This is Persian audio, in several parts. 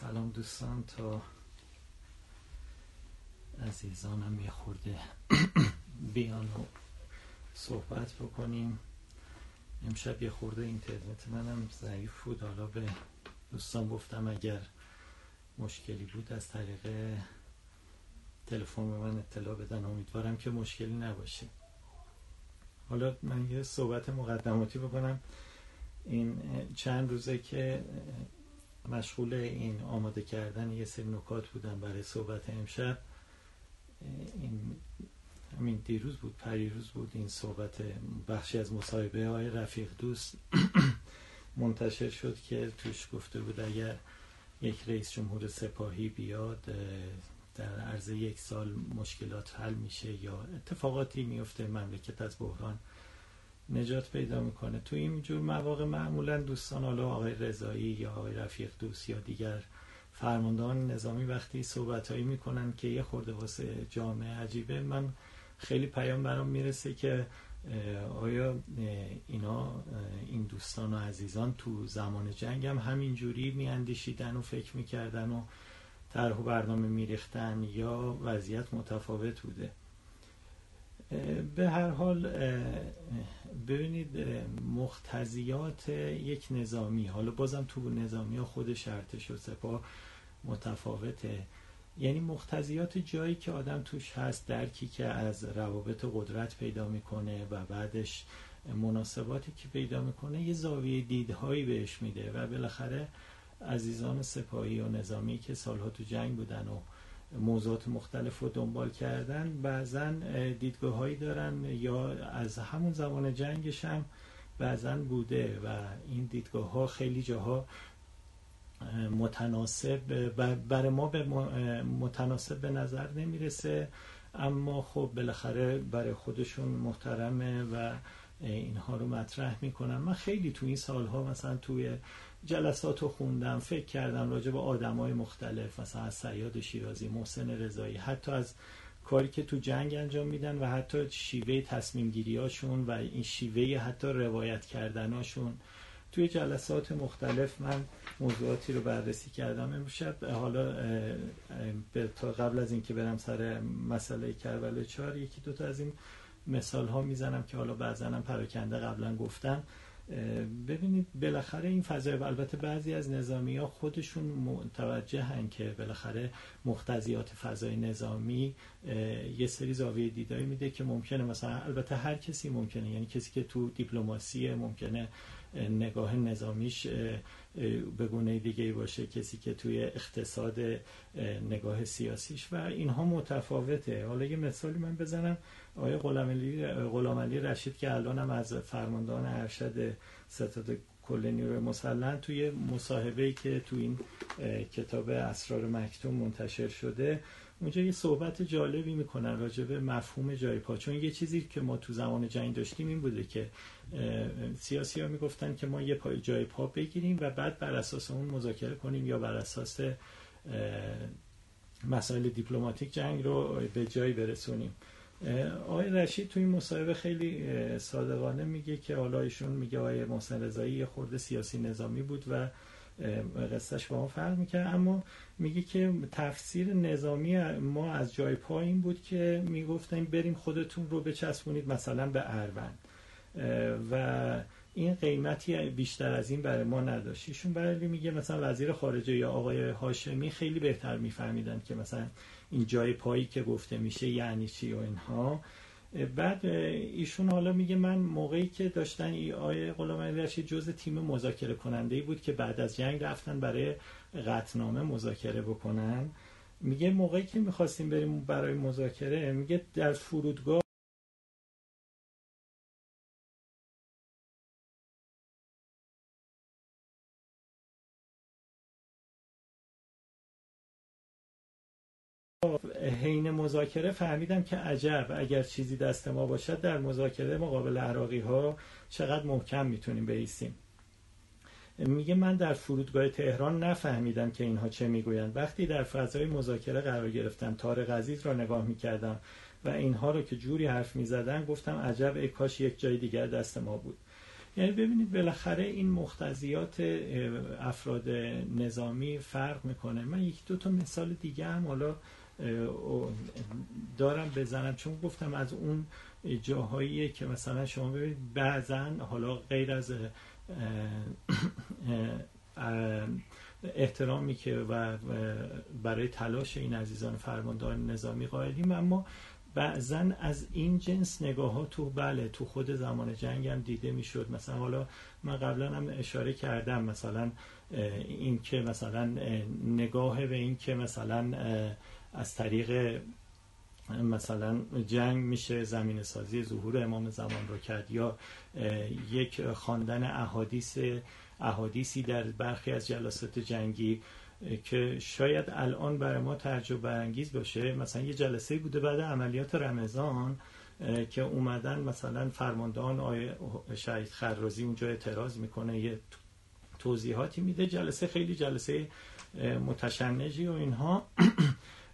سلام دوستان تا عزیزانم یه خورده بیان و صحبت بکنیم. امشب یه خورده اینترنت منم ضعیف بود. حالا به دوستان گفتم اگر مشکلی بود از طریق تلفن به من اطلاع بدن. امیدوارم که مشکلی نباشه. حالا من یه صحبت مقدماتی بکنم. این چند روزه که مشغول این آماده کردن یه سری نکات بودم برای صحبت امشب. این همین دیروز بود پریروز بود این صحبت بخشی از مصاحبه های رفیق دوست. منتشر شد که توش گفته بود اگر یک رئیس جمهور سپاهی بیاد در عرض یک سال مشکلات حل میشه یا اتفاقاتی میفته مملکت از بحران نجات پیدا می‌کنه. تو این جور مواقع معمولا دوستان حالا آقای رضایی یا آقای رفیق دوست یا دیگر فرماندهان نظامی وقتی صحبت هایی می‌کنن که یه خورده واسه جامعه عجیبه من خیلی پیام برام می‌رسه که آیا اینا این دوستان و عزیزان تو زمان جنگ هم همین جوری میاندیشیدن و فکر می‌کردن و طرح و برنامه میریختن یا وضعیت متفاوت بوده؟ به هر حال ببینید مختزیات یک نظامی. حالا بازم تو نظامی ها خود شرطش و سپاه متفاوته. یعنی مختزیات جایی که آدم توش هست درکی که از روابط قدرت پیدا می‌کنه و بعدش مناسباتی که پیدا می‌کنه یه زاویه دیدهایی بهش میده. و بالاخره عزیزان سپاهی و نظامی که سالها تو جنگ بودن و موضوعات مختلف رو دنبال کردن. بعضا دیدگاه هایی دارن یا از همون زمان جنگش هم بعضا بوده و این دیدگاه ها خیلی جاها متناسب برای ما به متناسب به نظر نمی‌رسه. اما خب بالاخره برای خودشون محترمه و اینها رو مطرح می‌کنم من خیلی تو این سالها مثلا توی جلسات رو خوندم فکر کردم راجع به آدم های مختلف مثلا از سیاد شیرازی محسن رضایی حتی از کاری که تو جنگ انجام میدن و حتی شیوه تصمیم گیری هاشون و این شیوه حتی روایت کردناشون. توی جلسات مختلف من موضوعاتی رو بررسی کردم. امشب حالا تا قبل از اینکه برم سر مسئله کربلا چهار یکی دوتا از این مثال ها می‌زنم که حالا بعضا پراکنده قبلا گفتم ببینید بالاخره این فضای البته بعضی از نظامی ها خودشون متوجه هن که بالاخره مختزیات فضای نظامی یه سری زاویه دیدایی میده که ممکنه مثلا البته هر کسی ممکنه یعنی کسی که تو دیپلماسی ممکنه نگاه نظامیش به گونه دیگه باشه کسی که توی اقتصاد نگاه سیاسیش. و اینها متفاوته. حالا یه مثالی من بزنم. آقای غلام علی رشید که الان هم از فرماندهان ارشد ستاد کل نیروی مسلح توی مصاحبه که تو این کتاب اسرار مکتوم منتشر شده. اونجا یه صحبت جالبی می‌کنن راجع به مفهوم جای پا چون یه چیزی که ما تو زمان جنگ داشتیم این بوده که سیاسی ها می‌گفتن که ما یه پای جای پا بگیریم و بعد بر اساس اون مذاکره کنیم یا بر اساس مسائل دیپلماتیک جنگ رو به جایی برسونیم. آقای رشید تو این مصاحبه خیلی صادقانه میگه که حالا ایشون میگه آقای محسن رضایی خورده سیاسی نظامی بود و قصهش با ما فرق می‌کرد. اما میگه که تفسیر نظامی ما از جای پا این بود که می‌گفتن بریم خودتون رو بچسبونید مثلا به اروند. و این قیمتی بیشتر از این برای ما نداشت. ایشون برای میگه مثلا وزیر خارجه یا آقای هاشمی خیلی بهتر میفهمیدن که مثلا این جای پایی که گفته میشه یعنی چی و اینها. بعد ایشون حالا میگه من موقعی که داشتن ای آیه غلام رشید جز تیم مذاکره کننده ای بود که بعد از جنگ رفتن برای قطنامه مذاکره بکنن. میگه موقعی که می‌خواستیم بریم برای مذاکره میگه در فرودگاه حین مذاکره فهمیدم که عجب اگر چیزی دست ما باشد در مذاکره مقابل عراقی ها چقدر محکم می‌تونیم بیستیم. میگه من در فرودگاه تهران نفهمیدم که اینها چه می‌گویند. وقتی در فضای مذاکره قرار گرفتم تارق عزیز را نگاه می‌کردم و اینها رو که جوری حرف می‌زدن گفتم عجب ای کاش یک جای دیگر دست ما بود. یعنی ببینید بالاخره این مختزیات افراد نظامی فرق می‌کنه. من یک دو تا مثال دیگه هم حالا دارم بزنم. چون گفتم از اون جاهایی که مثلا شما ببینید بعضا حالا غیر از احترامی که و برای تلاش این عزیزان فرماندار نظامی قائلیم اما بعضا از این جنس نگاه ها تو بله تو خود زمان جنگ هم دیده می‌شد. مثلا حالا من قبلا هم اشاره کردم مثلا این که مثلا نگاه به این که مثلا از طریق مثلا جنگ میشه زمین سازی ظهور امام زمان رو کرد یا یک خواندن احادیث احادیثی در برخی از جلسات جنگی که شاید الان برای ما تعجب برانگیز باشه. مثلا یه جلسه بوده بعد عملیات رمضان که اومدن مثلا فرماندهان آیه شهید خرازی اونجا اعتراض می‌کنه یه توضیحاتی میده. جلسه خیلی جلسه متشنجی و اینها.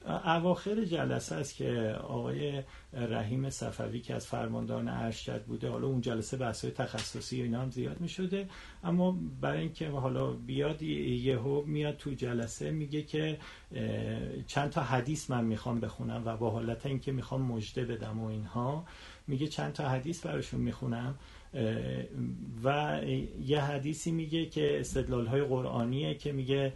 اواخر جلسه است که آقای رحیم صفوی که از فرماندهان ارشد بوده حالا اون جلسه بحث تخصصی و اینا هم زیاد می شده اما برای اینکه حالا بیاد یهو میاد تو جلسه میگه که چند تا حدیث من می‌خوام بخونم و با حالت اینکه می‌خوام مجده بدم و اینها میگه چند تا حدیث براشون می‌خونم. و یه حدیثی میگه که استدلال های قرآنیه که میگه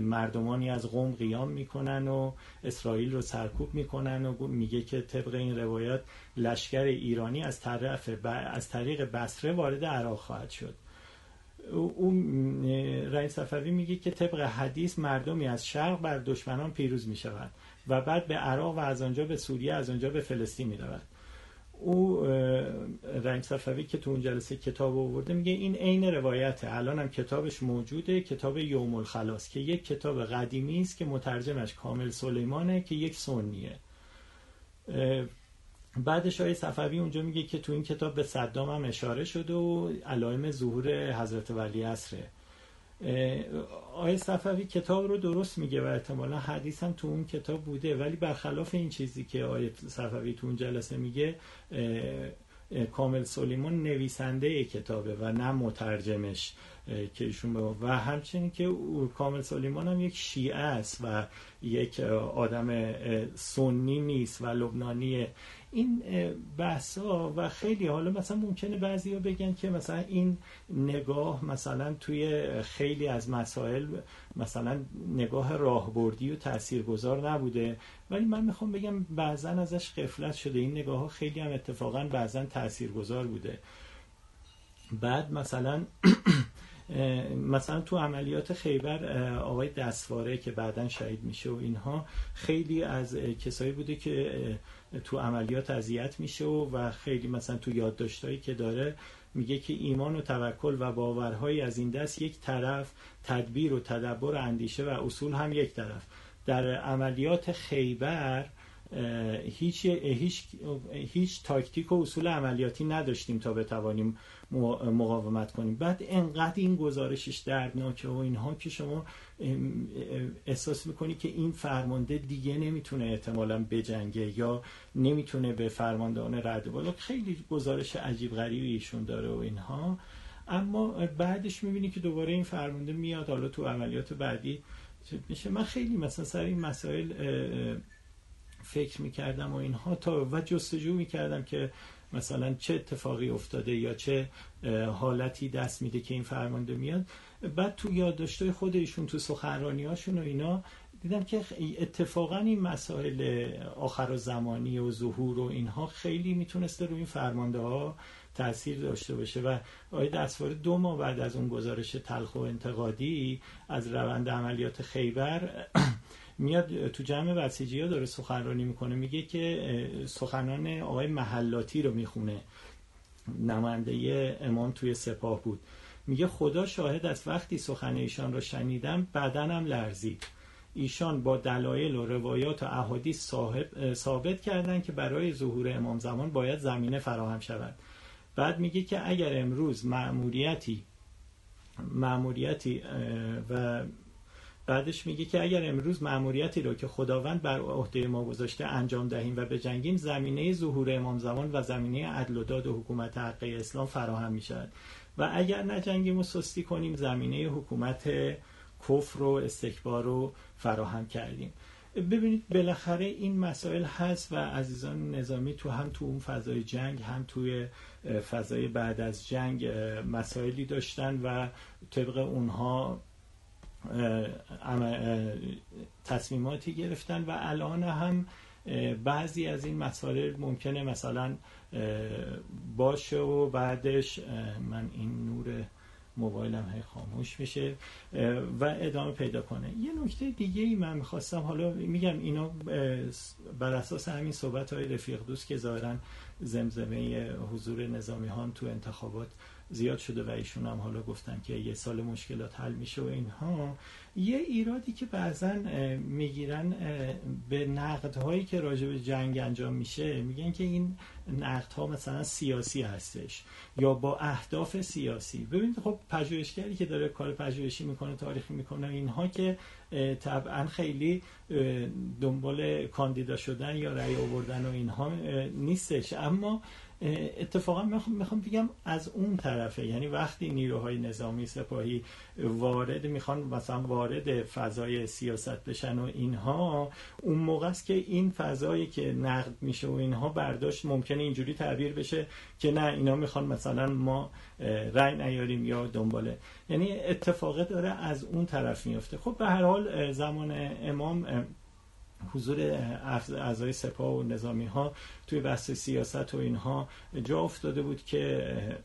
مردمانی از قوم قیام می‌کنن و اسرائیل رو سرکوب می‌کنن و میگه که طبق این روایات لشکر ایرانی از طرف از طریق بصره وارد عراق خواهد شد. اون رئیس صفوی میگه که طبق حدیث مردمی از شرق بر دشمنان پیروز می‌شوند و بعد به عراق و از آنجا به سوریه از آنجا به فلسطین می‌رود. او رنگ صفوی که تو اون جلسه کتاب آورده میگه این عین روایته. الان هم کتابش موجوده کتاب یوم الخلاص که یک کتاب قدیمی است که مترجمش کامل سلیمانه که یک سنیه. بعدش آیه صفوی اونجا میگه که تو این کتاب به صدام هم اشاره شده و علائم ظهور حضرت ولی عصره. آیه صفوی کتاب رو درست میگه و احتمالا حدیث هم تو اون کتاب بوده ولی برخلاف این چیزی که آیه صفوی تو اون جلسه میگه کامل سلیمان نویسنده کتابه و نه مترجمش. که ایشون و همچنین که کامل سلیمان هم یک شیعه است و یک آدم سنی نیست و لبنانیه. این بحثا و خیلی حالا مثلا ممکنه بعضی ها بگن که مثلا این نگاه مثلا توی خیلی از مسائل مثلا نگاه راهبردی و تاثیرگذار نبوده. ولی من می‌خوام بگم بعضا ازش قفلت شده. این نگاه ها خیلی هم اتفاقا بعضا تاثیرگذار بوده. بعد مثلا مثلا تو عملیات خیبر آقای دستواره که بعدا شهید میشه و اینها خیلی از کسایی بوده که تو عملیات اذیت میشه و خیلی مثلا تو یادداشتایی که داره میگه که ایمان و توکل و باورهای از این دست یک طرف تدبیر و تدبر و اندیشه و اصول هم یک طرف. در عملیات خیبر هیچ, هیچ, هیچ تاکتیک و اصول عملیاتی نداشتیم تا بتوانیم مقاومت کنیم. بعد انقدر این گزارشش دردناکه و اینها که شما احساس می‌کنی که این فرمانده دیگه نمی‌تونه احتمالا بجنگه یا نمی‌تونه به فرماندهان رد بالا. خیلی گزارش عجیب غریبی ایشون داره و اینها. اما بعدش می‌بینی که دوباره این فرمانده میاد حالا تو عملیات بعدی میشه. من خیلی مثلا سر این مسائل فکر می‌کردم و اینها تا و جستجو می‌کردم که مثلا چه اتفاقی افتاده یا چه حالتی دست میده که این فرمانده میاد. بعد تو یادداشتای خود ایشون تو سخنرانی هاشون و اینا دیدم که اتفاقا این مسائل آخر و زمانی و ظهور و اینها خیلی می‌تونسته روی این فرمانده ها تاثیر داشته باشه و آقای دستوار دو ماه بعد از اون گزارش تلخ و انتقادی از روند عملیات خیبر میاد تو جمع بسیجی ها داره سخنرانی می‌کنه میگه که سخنان آقای محلاتی رو می‌خونه. نماینده امام توی سپاه بود. میگه خدا شاهد از وقتی سخن ایشان رو شنیدم بدنم لرزید. ایشان با دلایل و روایات و احادیث ثابت کردند که برای ظهور امام زمان باید زمینه فراهم شود. بعد میگه که اگر امروز معموریتی معموریتی و بعدش میگه که اگر امروز مأموریتی رو که خداوند بر عهده ما گذاشته انجام دهیم و بجنگیم زمینه ظهور امام زمان و زمینه عدل و داد و حکومت حق اسلام فراهم می‌شود. و اگر نجنگیم و سستی کنیم زمینه حکومت کفر و استکبار رو فراهم کردیم. ببینید بالاخره این مسائل هست و عزیزان نظامی تو هم تو اون فضای جنگ هم توی فضای بعد از جنگ مسائلی داشتن و طبق اونها تصمیماتی گرفتن و الان هم بعضی از این مسائل ممکنه مثلا باشه و بعدش من این نور موبایلم هی خاموش میشه و ادامه پیدا کنه. یه نکته دیگه ای من می‌خواستم حالا میگم اینا بر اساس همین صحبت های رفیق دوست که ظاهرا زمزمه حضور نظامی تو انتخابات زیاد شده و ایشون هم حالا گفتن که یه سال مشکلات حل میشه و اینها. یه ایرادی که بعضا می‌گیرن به نقدهایی که راجع به جنگ انجام میشه میگن که این نقدها مثلا سیاسی هستش یا با اهداف سیاسی. ببینید خب پژوهشگری که داره کار پژوهشی می‌کنه تاریخی می‌کنه اینها که طبعا خیلی دنبال کاندیدا شدن یا رأی آوردن و اینها نیستش. اما اتفاقا می‌خوام بگم از اون طرفه. یعنی وقتی نیروهای نظامی سپاهی وارد می‌خوان مثلا وارد فضای سیاست بشن و اینها اون موقع است که این فضایی که نقد میشه و اینها برداشت ممکنه اینجوری تعبیر بشه که نه اینا می‌خوان مثلا ما رأی نیاریم یا دنباله یعنی اتفاقه داره از اون طرف میفته. خب به هر حال زمان امام حضور اعضای سپاه و نظامی ها توی بحث سیاست و اینها جا افتاده بود که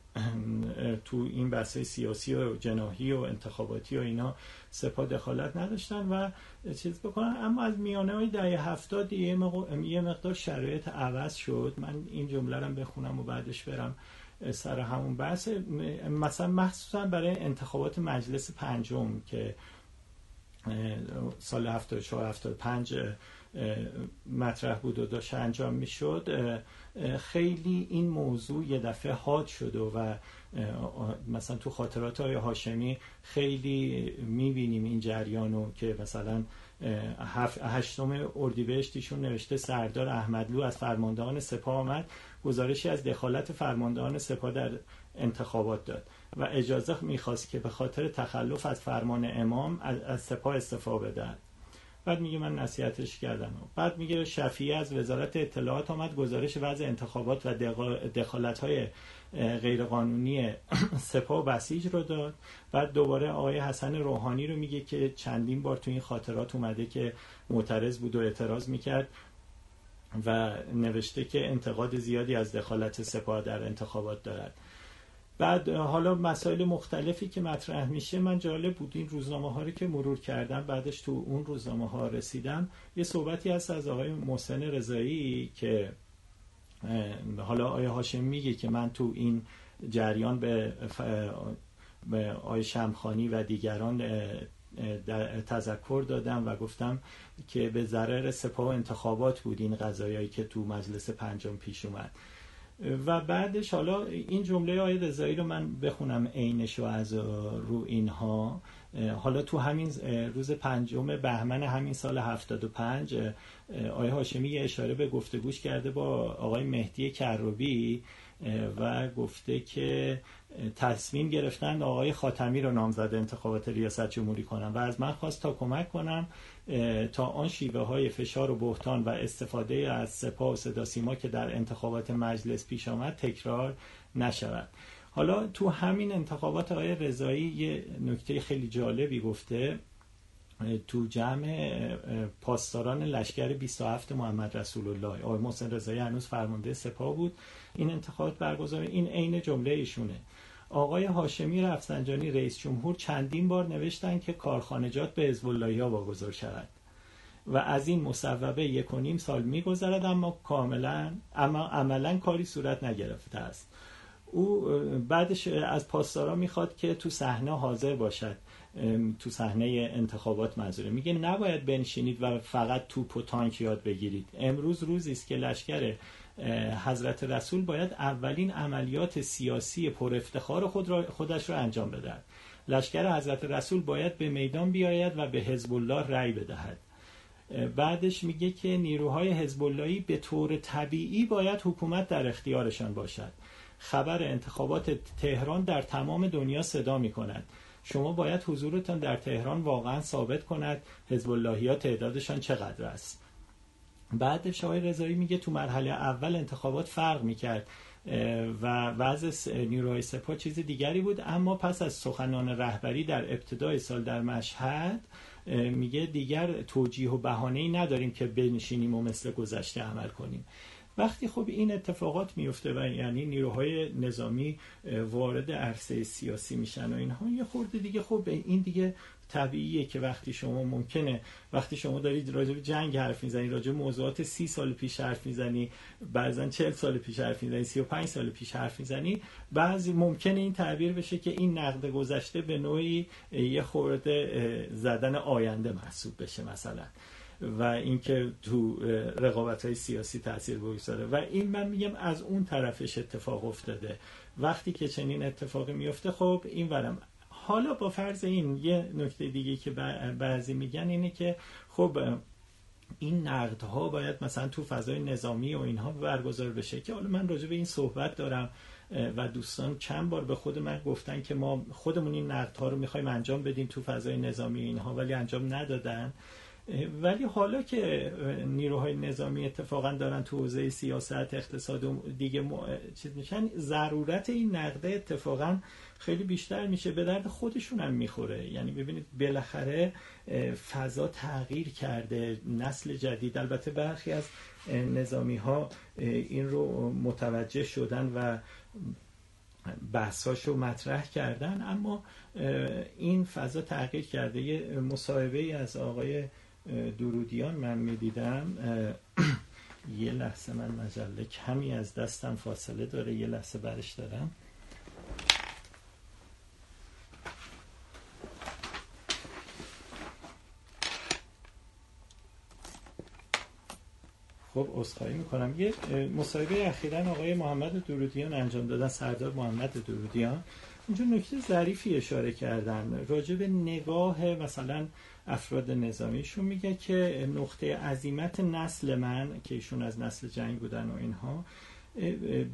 تو این بحث سیاسی و جناهی و انتخاباتی و اینا سپاه دخالت نداشتن و چیز بکنن. اما از میانه های دهه هفتاد یه مقدار شرایط عوض شد. من این جمله رو بخونم و بعدش برم سر همون بحث. مثلا مخصوصا برای انتخابات مجلس پنجم که سال 74 75 مطرح بود و داشت انجام می‌شد. خیلی این موضوع یه دفعه حاد شده و مثلا تو خاطرات های هاشمی خیلی می‌بینیم این جریانو که مثلا هشتم اردیبهشتیشون نوشته سردار احمدلو از فرماندهان سپاه آمد گزارشی از دخالت فرماندهان سپاه در انتخابات داد. و اجازه می‌خواست که به خاطر تخلف از فرمان امام از سپاه استفاده بدهد. بعد میگه من نصیحتش کردم. بعد میگه شفیع از وزارت اطلاعات آمد گزارش وضع انتخابات و دخالت های غیرقانونی سپاه و بسیج رو داد. بعد دوباره آقای حسن روحانی رو میگه که چندین بار تو این خاطرات اومده که معترض بود و اعتراض می‌کرد و نوشته که انتقاد زیادی از دخالت سپاه در انتخابات دارد. بعد حالا مسائل مختلفی که مطرح میشه من جالب بود این روزنامه ها رو که مرور کردم بعدش تو اون روزنامه ها رسیدم. یه صحبتی هست از آقای محسن رضایی که حالا آقای هاشم میگه که من تو این جریان به به آقای شمخانی و دیگران تذکر دادم و گفتم که به ضرر سپاه انتخابات بود این قضایایی که تو مجلس پنجم پیش اومد. و بعدش حالا این جمله آیه رضایی رو من بخونم عینش و از رو اینها. حالا تو همین روز پنجم بهمن همین سال 75 آیه هاشمی یه اشاره به گفتگوش کرده با آقای مهدی کروبی و گفته که تصمیم گرفتن آقای خاتمی رو نامزد انتخابات ریاست جمهوری کنم و از من خواست تا کمک کنم تا آن شیوه های فشار و بهتان و استفاده از سپاه و صدا سیما که در انتخابات مجلس پیش آمد تکرار نشود. حالا تو همین انتخابات آقای رضایی یه نکته خیلی جالبی گفته تو جمع پاسداران لشکر 27 محمد رسول الله آقای محسن رضایی هنوز فرمانده سپاه بود. این انتخابات برگزار این عین جمله ایشونه. آقای هاشمی رفسنجانی رئیس جمهور چندین بار نوشتن که کارخانجات به حزب ها واگذار شود و از این مصوبه یک و نیم سال میگذرد اما کاملا اما عملا کاری صورت نگرفته است. او بعدش از پاسدارا می‌خواد که تو صحنه حاضر باشد تو صحنه انتخابات منظوره. میگه نباید بنشینید و فقط توپ و تانک یاد بگیرید. امروز روزی است که لشکر حضرت رسول باید اولین عملیات سیاسی پر افتخار خود را خودش را انجام بدهد. لشکر حضرت رسول باید به میدان بیاید و به حزب الله رأی بدهد. بعدش میگه که نیروهای حزب اللهی به طور طبیعی باید حکومت در اختیارشان باشد. خبر انتخابات تهران در تمام دنیا صدا می کند شما باید حضورتان در تهران واقعا ثابت کند حزب ها تعدادشان چقدر است. بعدش آقای رضایی میگه تو مرحله اول انتخابات فرق می‌کرد و وضع نیروهای سپاه چیز دیگری بود. اما پس از سخنان رهبری در ابتدای سال در مشهد میگه دیگر توجیه و بهانه ای نداریم که بنشینیم و مثل گذشته عمل کنیم. وقتی خب این اتفاقات میفته و یعنی نیروهای نظامی وارد عرصه سیاسی میشن و اینها یه خورده دیگه خب این دیگه طبیعیه که وقتی شما ممکنه وقتی شما دارید راجع به جنگ حرف می‌زنی راجع موضوعات سی سال پیش حرف می‌زنی بعضا چل سال پیش حرف می‌زنی سی و پنج سال پیش حرف می‌زنی بعضی ممکنه این تعبیر بشه که این نقد گذشته به نوعی یه خورده زدن آینده محسوب بشه مثلا. و اینکه تو رقابت های سیاسی تاثیر بگذاره. و این من میگم از اون طرفش اتفاق افتاده. وقتی که چنین اتفاقی میفته خب این ورم. حالا با فرض این یه نکته دیگه که بعضی میگن اینه که خب این نقدها باید مثلا تو فضای نظامی و اینها برگزار بشه. که حالا من راجع به این صحبت دارم و دوستان چند بار به خود من گفتن که ما خودمون این نقدها رو می‌خوایم انجام بدیم تو فضای نظامی اینها ولی انجام ندادن. ولی حالا که نیروهای نظامی اتفاقا دارن تو حوزه سیاست اقتصاد و دیگه. چیز میشن ضرورت این نقده اتفاقا خیلی بیشتر میشه به درد خودشون هم می‌خوره. یعنی ببینید بالاخره فضا تغییر کرده نسل جدید. البته برخی از نظامی ها این رو متوجه شدن و بحثاش رو مطرح کردن. اما این فضا تغییر کرده. یه مصاحبه از آقای درودیان من می‌دیدم یه لحظه من مجله کمی از دستم فاصله داره یه لحظه برش دارم. خب اصخایی می‌کنم. یه مصاحبه اخیرا آقای محمد درودیان انجام دادن سردار محمد درودیان. اینجا نکته ظریفی اشاره کردن. راجع به نگاه مثلا افراد نظامیشون میگه که نقطه عظیمت نسل من که ایشون از نسل جنگ بودن و اینها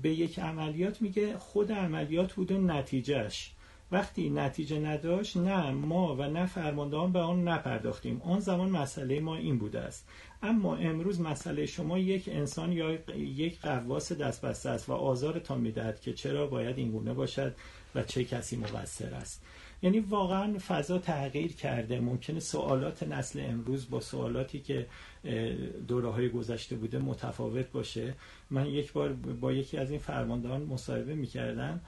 به یک عملیات میگه خود عملیات بود نتیجهش وقتی نتیجه نداشت نه ما و نه فرماندهان به آن نپرداختیم. آن زمان مسئله ما این بوده است. اما امروز مسئله شما یک انسان یا یک قواس دست بسته است و آزارتان می‌دهد که چرا باید این گونه باشد و چه کسی مقصر است. یعنی واقعا فضا تغییر کرده. ممکنه سوالات نسل امروز با سوالاتی که دوره های گذشته بوده متفاوت باشه. من یک بار با یکی از این فرماندهان مصاحبه می‌کردم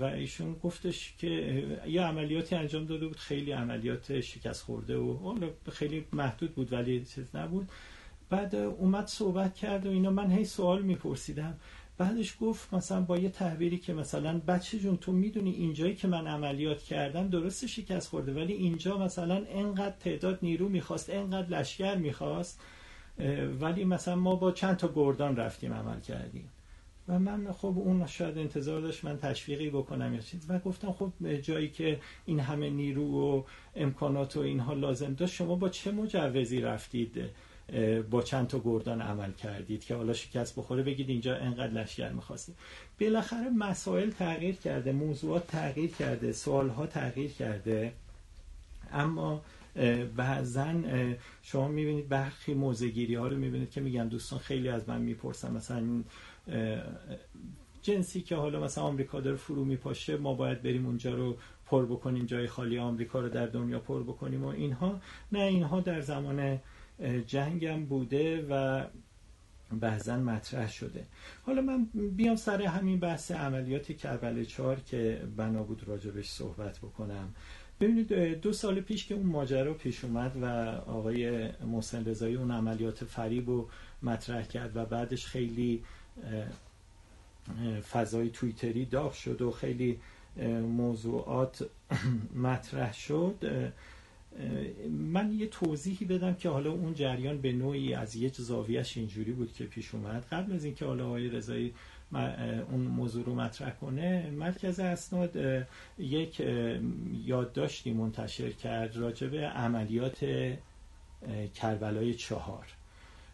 و ایشون گفتش که یه عملیاتی انجام داده بود خیلی عملیات شکست خورده و خیلی محدود بود ولی چیز نبود. بعد اومد صحبت کرد و اینا. من هی سوال میپرسیدم بعدش گفت مثلا با یه تعبیری که مثلا بچه جون تو می‌دونی اینجایی که من عملیات کردم درست شکست خورده ولی اینجا مثلا انقدر تعداد نیرو می‌خواست انقدر لشکر می‌خواست ولی مثلا ما با چند تا گردان رفتیم عمل کردیم. و من خب اون شاید انتظار داشت من تشویقی بکنم یا چیز. و گفتم خب جایی که این همه نیرو و امکانات و اینها لازم داشت شما با چه مجوزی رفتید؟ با چند تا گردان عمل کردید که حالا شکست بخوره بگید اینجا انقدر لشکر می‌خواستید بالاخره مسائل تغییر کرده موضوعات تغییر کرده سوالها تغییر کرده. اما بعضا شما می‌بینید برخی موزگیری ها رو می‌بینید که میگن دوستان خیلی از من می‌پرسن مثلا جنسی که حالا مثلا آمریکا داره فرو میپاشه ما باید بریم اونجا رو پر بکنیم جای خالی آمریکا رو در دنیا پر بکنیم و اینها. نه اینها در زمان جنگم بوده و بعضا مطرح شده. حالا من بیام سر همین بحث عملیات کربل چهار که بنا بود راجبش صحبت بکنم. ببینید دو سال پیش که اون ماجرا پیش اومد و آقای محسن رضایی اون عملیات فریب رو مطرح کرد و بعدش خیلی فضای تویتری داغ شد و خیلی موضوعات مطرح شد من یه توضیحی بدم که حالا اون جریان به نوعی از یک زاویهش اینجوری بود که پیش اومد. قبل از اینکه حالا آقای رضایی اون موضوع رو مطرح کنه مرکز اسناد یک یادداشتی منتشر کرد راجع به عملیات کربلای چهار.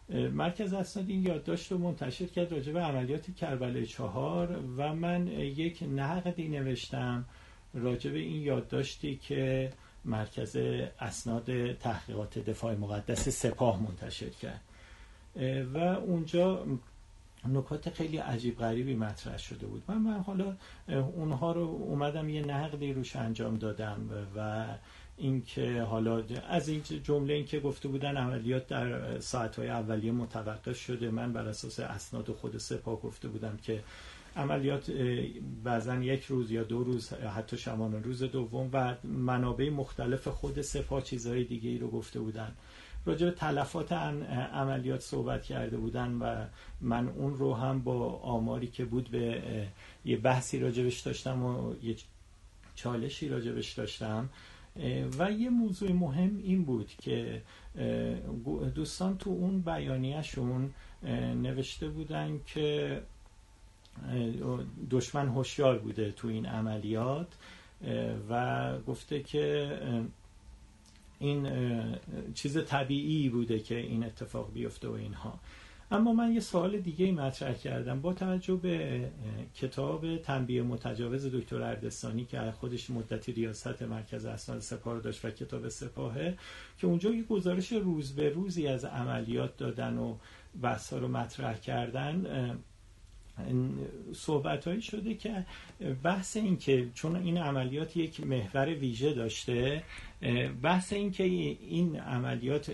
مرکز اسناد این یادداشت رو منتشر کرد راجع به عملیات کربلای چهار و من یک نقدی نوشتم راجع به این یادداشتی که مرکز اسناد تحقیقات دفاع مقدس سپاه منتشر کرد. و اونجا نکات خیلی عجیب غریبی مطرح شده بود. من, من حالا اونها رو اومدم یه نقدی روش انجام دادم و اینکه حالا از این جمله اینکه گفته بودن عملیات در ساعتهای اولیه متوقف شده. من بر اساس اسناد خود سپاه گفته بودم که عملیات بعضا یک روز یا دو روز حتی شمان روز دوم و منابع مختلف خود سپاه چیزهای دیگه ای رو گفته بودن. راجع به تلفات عملیات صحبت کرده بودن و من اون رو هم با آماری که بود به یه بحثی راجبش داشتم و یه چالشی راجبش داشتم. و یه موضوع مهم این بود که دوستان تو اون بیانیهشون نوشته بودن که دشمن هوشیار بوده تو این عملیات و گفته که این چیز طبیعی بوده که این اتفاق بیفته و اینها. اما من یه سوال دیگه ای مطرح کردم. با توجه به کتاب تنبیه متجاوز دکتر اردستانی که خودش مدتی ریاست مرکز اسناد سپاه داشت و کتاب سپاهه که اونجا یه گزارش روز به روزی از عملیات دادن و بحثا رو مطرح کردن صحبت هایی شده که بحث این که چون این عملیات یک محور ویژه داشته بحث این که این عملیات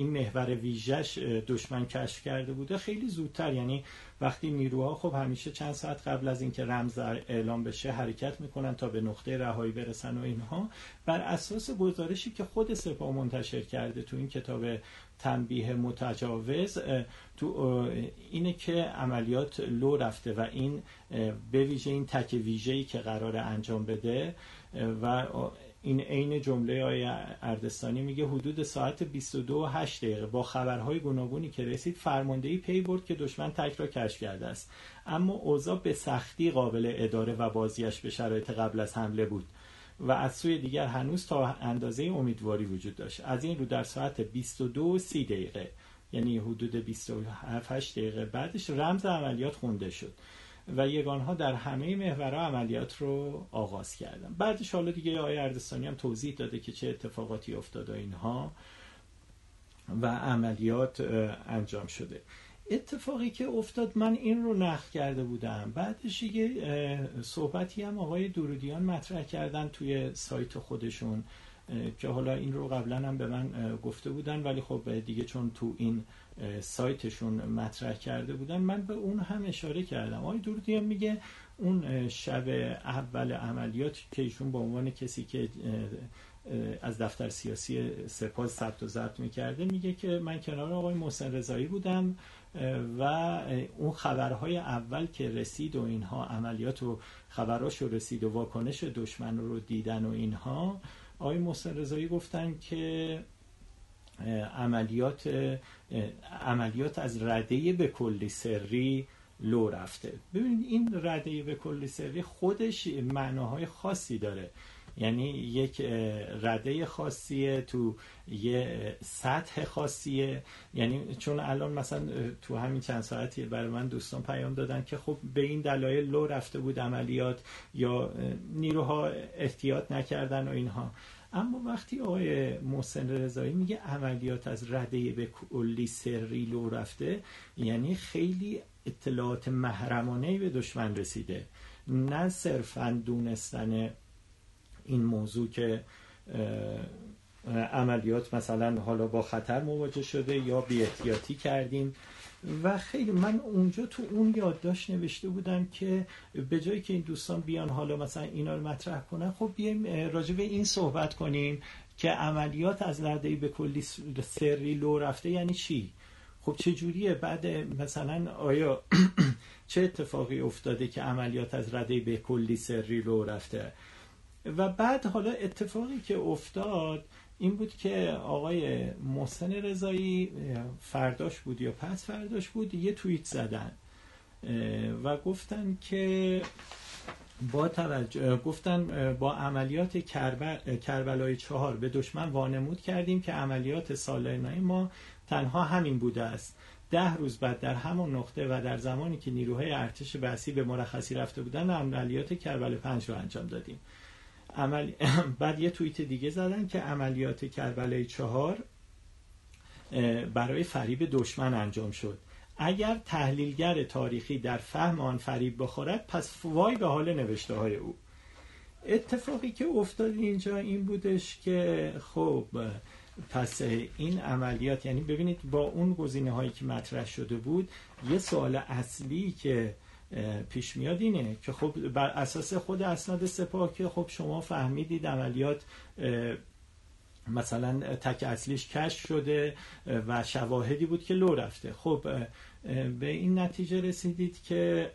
این محور ویژش دشمن کشف کرده بوده خیلی زودتر. یعنی وقتی نیروها خب همیشه چند ساعت قبل از اینکه رمز اعلام بشه حرکت می‌کنن تا به نقطه رهایی برسن و اینها. بر اساس گزارشی که خود سپاه منتشر کرده تو این کتاب تنبیه متجاوز تو اینه که عملیات لو رفته و این به ویژه این تک ویژه‌ای که قرار انجام بده و این عین جمله های اردستانی میگه حدود ساعت 22 و 8 دقیقه. با خبرهای گوناگونی که رسید فرماندهی پی برد که دشمن تک را کشف کرده است. اما اوضاع به سختی قابل اداره و بازیش به شرایط قبل از حمله بود و از سوی دیگر هنوز تا اندازه امیدواری وجود داشت. از این رو در ساعت 22 و 30 دقیقه یعنی حدود 27 دقیقه بعدش رمز عملیات خونده شد. و یگانها در همه محورها عملیات رو آغاز کردن. بعدش حالا دیگه آقای اردستانی هم توضیح داده که چه اتفاقاتی افتاده اینها و عملیات انجام شده. اتفاقی که افتاد من این رو نقل کرده بودم. بعدش یه صحبتی هم آقای درودیان مطرح کردن توی سایت خودشون که حالا این رو قبلا هم به من گفته بودن ولی خب دیگه چون تو این سایتشون مطرح کرده بودن من به اون هم اشاره کردم. آقای درودیان میگه اون شب اول عملیات که ایشون به عنوان کسی که از دفتر سیاسی سپاس ثبت و ضبط می‌کرده میگه که من کنار آقای محسن رضایی بودم و اون خبرهای اول که رسید و اینها عملیات و خبراش رسید و واکنش دشمن رو دیدن و اینها آقای محسن رضایی گفتن که عملیات عملیات از رده به کلی سری لو رفته. ببینید این رده به کلی سری خودش معناهای خاصی داره. یعنی یک رده خاصیه تو یه سطح خاصیه. یعنی چون الان مثلا تو همین چند ساعتی برای من دوستان پیام دادن که خب به این دلایل لو رفته بود عملیات یا نیروها احتیاط نکردن و اینها. اما وقتی آقای محسن رضایی میگه عملیات از رده به کلی سری لو رفته یعنی خیلی اطلاعات محرمانه به دشمن رسیده. نه صرفا دونستن این موضوع که عملیات مثلا حالا با خطر مواجه شده یا بی احتیاطی کردیم. و خیلی من اونجا تو اون یادداشت نوشته بودم که به جایی که این دوستان بیان حالا مثلا اینا رو مطرح کنن خب بیایم راجع به این صحبت کنیم که عملیات از لرده به کلی سری لو رفته یعنی چی؟ خب چه جوریه؟ بعد مثلا آیا چه اتفاقی افتاده که عملیات از رده به کلی سری لو رفته؟ و بعد حالا اتفاقی که افتاد این بود که آقای محسن رضایی فرداش بود یا پس فرداش بود یه توییت زدن. و گفتن که با توجه گفتن با عملیات کربلای چهار به دشمن وانمود کردیم که عملیات سالانه ما تنها همین بوده است. ده روز بعد در همون نقطه و در زمانی که نیروهای ارتش بحثی به مرخصی رفته بودن عملیات کربل پنج رو انجام دادیم. عمل... بعد یه توییت دیگه زدن که عملیات کربلای چهار برای فریب دشمن انجام شد. اگر تحلیلگر تاریخی در فهم آن فریب بخورد پس وای به حال نوشته های او. اتفاقی که افتاد اینجا این بودش که خب پس این عملیات یعنی ببینید با اون گزینه هایی که مطرح شده بود یه سوال اصلی که پیش میاد اینه که خب بر اساس خود اسناد سپاه که خب شما فهمیدید عملیات مثلا تک اصلیش کش شده و شواهدی بود که لو رفته. خب به این نتیجه رسیدید که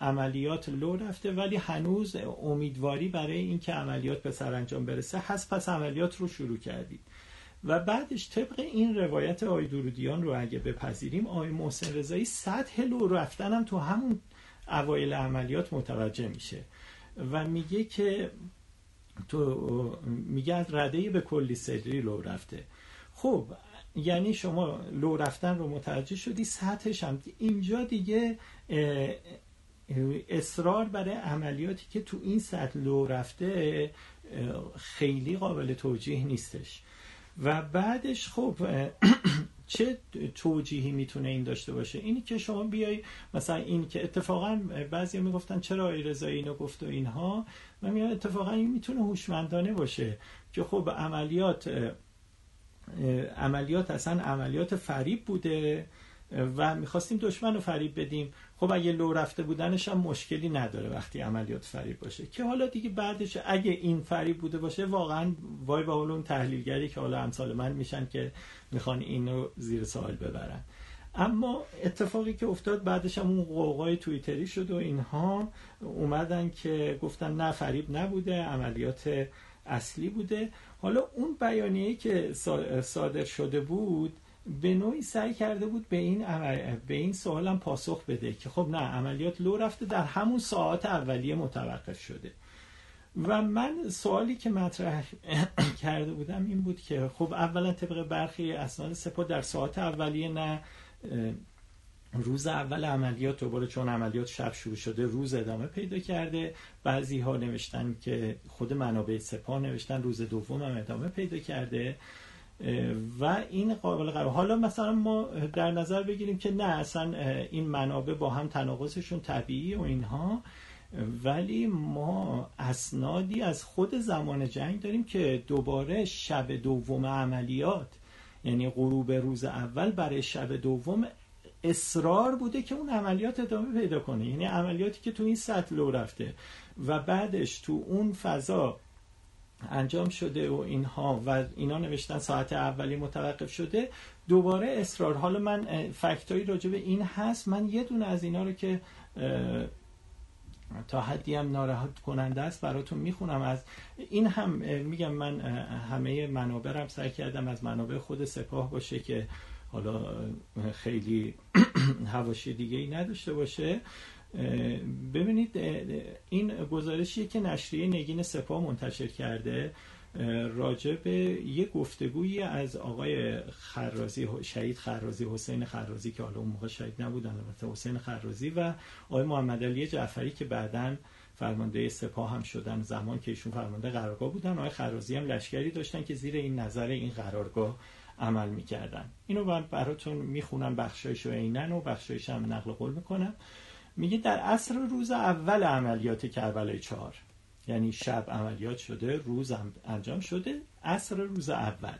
عملیات لو رفته ولی هنوز امیدواری برای اینکه عملیات به سرانجام برسه هست. پس عملیات رو شروع کردید. و بعدش طبق این روایت آی درودیان رو اگه بپذیریم آی محسن رضایی سطح لو رفتن تو همون اوایل عملیات متوجه میشه و میگه که تو میگه از رده به کلی سری لو رفته. خب یعنی شما لو رفتن رو متوجه شدی سطحش هم اینجا دیگه اصرار برای عملیاتی که تو این سطح لو رفته خیلی قابل توجیه نیستش. و بعدش خب چه توجیهی می‌تونه این داشته باشه؟ اینی که شما بیای مثلا این که اتفاقا بعضی می‌گفتن چرا ای رضایی اینو گفت و اینها؟ و میگن اتفاقا این می‌تونه هوشمندانه باشه که خب عملیات عملیات اصلا عملیات فریب بوده و می‌خواستیم دشمن رو فریب بدیم. خب اگه لو رفته بودنش هم مشکلی نداره وقتی عملیات فریب باشه. که حالا دیگه بعدش اگه این فریب بوده باشه واقعا وای با اون تحلیلگری که حالا امثال من میشن که می‌خوان اینو زیر سوال ببرن. اما اتفاقی که افتاد بعدش هم اون قوقای تویتری شد و اینها اومدن که گفتن نه فریب نبوده عملیات اصلی بوده. حالا اون بیانیه‌ای که صادر شده بود به نوعی سعی کرده بود به این به این سوالم پاسخ بده که خب نه عملیات لو رفته در همون ساعت اولیه متوقف شده. و من سوالی که مطرح کرده بودم این بود که خب اولا طبق برخی اسناد سپاه در ساعت اولیه نه روز اول عملیات دوباره چون عملیات شب شروع شده روز ادامه پیدا کرده. بعضی ها نوشتن که خود منابع سپاه نوشتن روز دوم هم ادامه پیدا کرده. و این قابل قرار. حالا مثلا ما در نظر بگیریم که نه اصلا این منابع با هم تناقضشون طبیعی و اینها. ولی ما اسنادی از خود زمان جنگ داریم که دوباره شب دوم عملیات یعنی غروب روز اول برای شب دوم اصرار بوده که اون عملیات ادامه پیدا کنه. یعنی عملیاتی که تو این سطح لو رفته و بعدش تو اون فضا انجام شده و اینها و اینا نوشتن ساعت اولی متوقف شده. دوباره اصرار. حالا من فکتایی راجع به این هست. من یه دونه از اینا رو که تا حدی هم ناراحت کننده است براتون می‌خونم. از این هم میگم من همه منابع سعی کردم از منابع خود سپاه باشه که حالا خیلی هواشی دیگه ای نداشته باشه. ببینید این گزارشیه که نشریه نگین سپاه منتشر کرده راجع به یه گفتگویی از آقای خرازی شهید خرازی حسین خرازی که حالا اون موقع شهید نبودن البته حسین خرازی و آقای محمد علی جعفری که بعدا فرمانده سپاه هم شدن زمان که ایشون فرمانده قرارگاه بودن آقای خرازی هم لشکری داشتن که زیر این نظر این قرارگاه عمل می‌کردن. اینو من براتون می‌خونم بخشایش و اینن و بخشایش نقل قول می‌کنم. میگه در عصر روز اول عملیات کربلای چهار یعنی شب عملیات شده روز انجام شده عصر روز اول.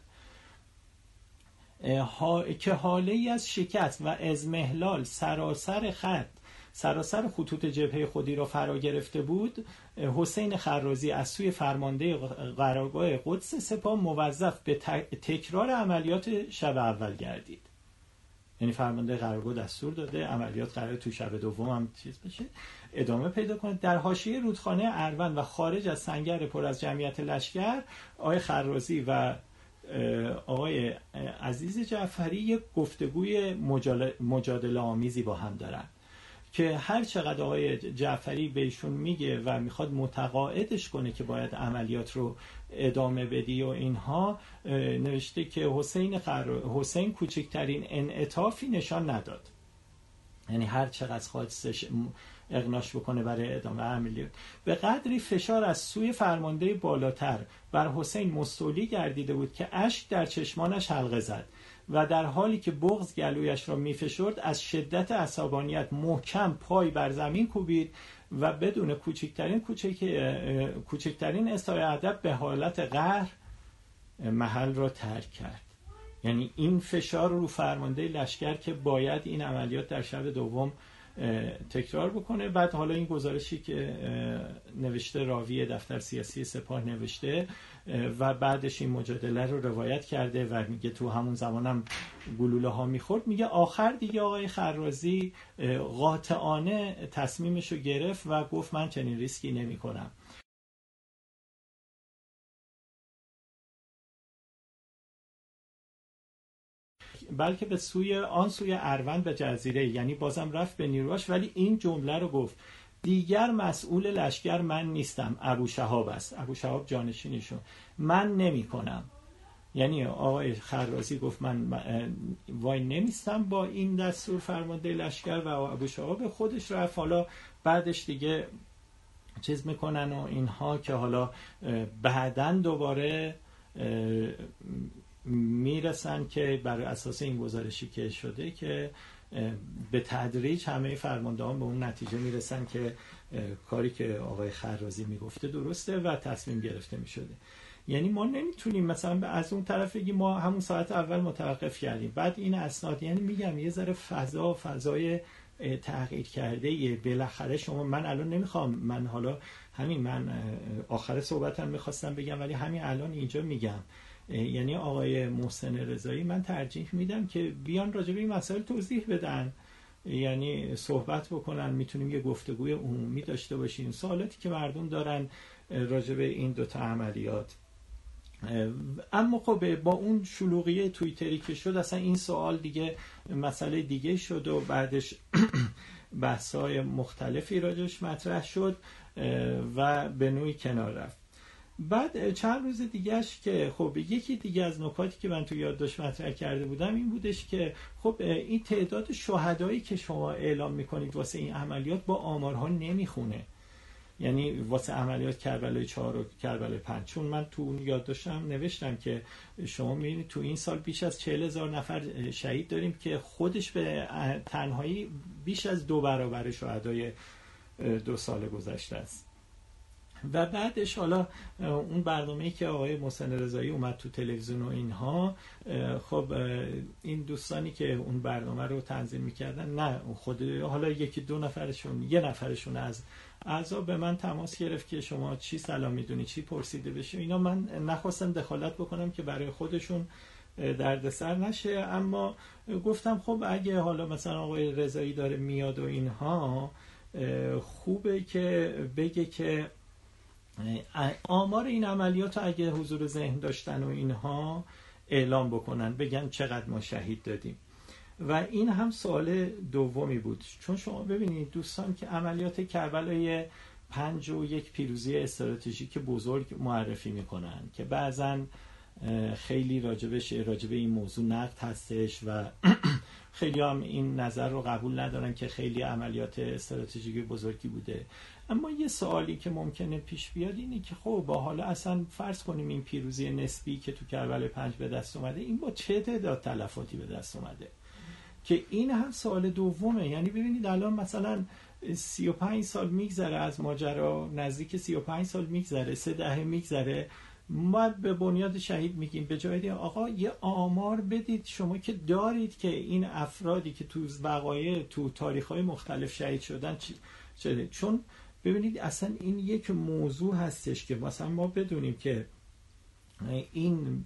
که حاله ای از شکست و ازمهلال سراسر خط سراسر خطوط جبهه خودی را فرا گرفته بود حسین خرازی از سوی فرمانده قرارگاه قدس سپاه موظف به تکرار عملیات شب اول گردید. یعنی فرمانده قرارگاه دستور داده عملیات قرار تو شب دوم هم چیز بشه ادامه پیدا کنه. در حاشیه رودخانه اروند و خارج از سنگر پر از جمعیت لشکر آقای خرازی و آقای عزیز جعفری یک گفتگوی مجادله آمیزی با هم دارن. که هر چقدر آقای جعفری بهشون میگه و می‌خواد متقاعدش کنه که باید عملیات رو ادامه بدی و اینها نوشته که حسین, حسین کوچکترین انعطافی نشان نداد. یعنی هر چقدر خواستش اقناش بکنه برای ادامه عملیات. به قدری فشار از سوی فرمانده بالاتر بر حسین مستولی گردیده بود که اشک در چشمانش حلقه زد. و در حالی که بغز گلویش را میفشرد از شدت عصبانیت محکم پای بر زمین کوبید و بدون کوچکترین کوچک کوچکترین ادب به حالت قهر محل را ترک کرد. یعنی این فشار رو فرمانده لشکر که باید این عملیات در شب دوم تکرار بکنه. بعد حالا این گزارشی که نوشته راوی دفتر سیاسی سپاه نوشته و بعدش این مجادله رو روایت کرده و میگه تو همون زمانم گلوله ها می‌خورد. میگه آخر دیگه آقای خرازی قاطعانه تصمیمش رو گرفت و گفت من چنین ریسکی نمی کنم بلکه به سوی آن سوی اروند به جزیره یعنی بازم رفت به نیروش ولی این جمله رو گفت. دیگر مسئول لشکر من نیستم. ابو شهاب است. ابو شهاب جانشینشون. من نمی کنم یعنی آقای خرازی گفت من وای نمیستم با این دستور فرمانده لشکر و ابو شهاب خودش رفت. حالا بعدش دیگه چیز می‌کنن و اینها که حالا بعدا دوباره می‌رسن که بر اساس این گزارشی که شده که به تدریج همه فرماندهان به اون نتیجه می‌رسن که کاری که آقای خرازی می‌گفته درسته و تصمیم گرفته می‌شده. یعنی ما نمی‌تونیم مثلا از اون طرف بگیم ما همون ساعت اول متوقف کردیم. بعد این اسناد یعنی میگم یه ذره فضا فضای تغییر کرده یه بالاخره شما من الان نمی‌خوام من حالا همین من آخر صحبتم می‌خواستم بگم ولی همین الان اینجا میگم. یعنی آقای محسن رضایی من ترجیح میدم که بیان راجع به این مسائل توضیح بدن. یعنی صحبت بکنن می‌تونیم یه گفتگوی عمومی داشته باشیم. سوالاتی که مردم دارن راجع به این دوتا عملیات. اما خب با اون شلوغی تویتری که شد اصلا این سوال دیگه مسئله دیگه شد و بعدش بحثای مختلفی راجش مطرح شد و به نوعی کنار رفت. بعد چند روز دیگهش که خب یکی دیگه از نکاتی که من تو یادداشت مطرح کرده بودم این بودش که خب این تعداد شهدایی که شما اعلام می‌کنید واسه این عملیات با آمارها نمی‌خونه. یعنی واسه عملیات کربلای 4 و کربلای 5 چون من تو اون یادداشتم نوشتم که شما می‌بینید تو این سال بیش از 40 هزار نفر شهید داریم که خودش به تنهایی بیش از دو برابر شهدای دو سال گذشته است. و بعدش حالا اون برنامه که آقای محسن رضایی اومد تو تلویزیون و اینها خب این دوستانی که اون برنامه رو تنظیم می‌کردن نه خود حالا یکی دو نفرشون یه نفرشون از اعضا به من تماس گرفت که شما چی سلام می‌دونی چی پرسیده بشه اینا. من نخواستم دخالت بکنم که برای خودشون دردسر نشه. اما گفتم خب اگه حالا مثلا آقای رضایی داره میاد و اینها خوبه که بگه که آمار این عملیات رو اگه حضور ذهن داشتن و اینها اعلام بکنن بگن چقدر ما شهید دادیم. و این هم سوال دومی بود. چون شما ببینید دوستان که عملیات کربلای پنج و یک پیروزی استراتژیک بزرگ معرفی می‌کنن که بعضا خیلی راجبش راجب این موضوع نقد هستش و خیلی هم این نظر رو قبول ندارن که خیلی عملیات استراتژیک بزرگی بوده. اما یه سوالی که ممکنه پیش بیاد اینه که خب با حالا اصلا فرض کنیم این پیروزی نسبی که تو کربل پنج به دست اومده این با چه تعداد تلفاتی به دست اومده؟ که این هم سوال دومه. یعنی ببینید الان مثلا 35 سال میگذره از ماجرا نزدیک 35 سال میگذره سه دهه میگذره. ما به بنیاد شهید میگیم. به جای آقا یه آمار بدید شما که دارید که این افرادی که تو وقایع تو تاریخ های مختلف شهید شدن شده. چون ببینید اصلا این یک موضوع هستش که مثلا ما بدونیم که این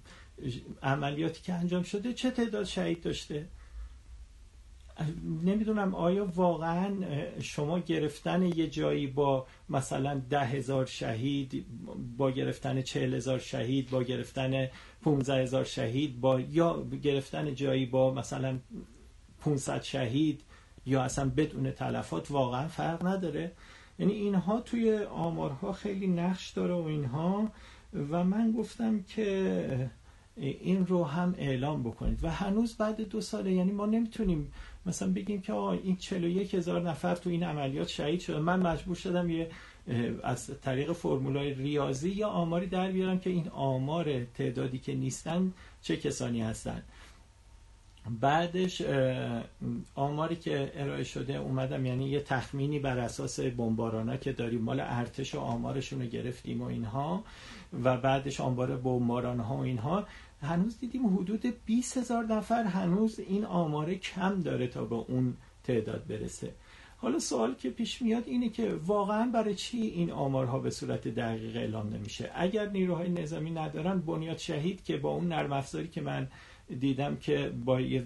عملیاتی که انجام شده چه تعداد شهید داشته؟ نمی‌دونم آیا واقعا شما گرفتن یه جایی با مثلا ده هزار شهید با گرفتن چهل هزار شهید با گرفتن پونزه هزار شهید با یا گرفتن جایی با مثلا 500 شهید یا اصلا بدون تلفات واقعا فرق نداره. یعنی اینها توی آمارها خیلی نقش داره و اینها. و من گفتم که این رو هم اعلام بکنید. و هنوز بعد دو ساله یعنی ما نمی‌تونیم مثلا بگیم که آه این 41 هزار نفر تو این عملیات شهید شده. من مجبور شدم یه از طریق فرمولای ریاضی یا آماری در بیارم که این آمار تعدادی که نیستن چه کسانی هستن. بعدش آماری که ارائه شده اومدم یعنی یه تخمینی بر اساس بمبارانا که داریم. مال ارتش و آمارشون رو گرفتیم و اینها. و بعدش آمار بمباران ها و اینها. هنوز دیدیم حدود 20 هزار نفر هنوز این آماره کم داره تا به اون تعداد برسه. حالا سوال که پیش میاد اینه که واقعا برای چی این آمارها به صورت دقیق اعلام نمیشه؟ اگر نیروهای نظامی ندارن بنیاد شهید که با اون نرم افزاری که من دیدم که با یه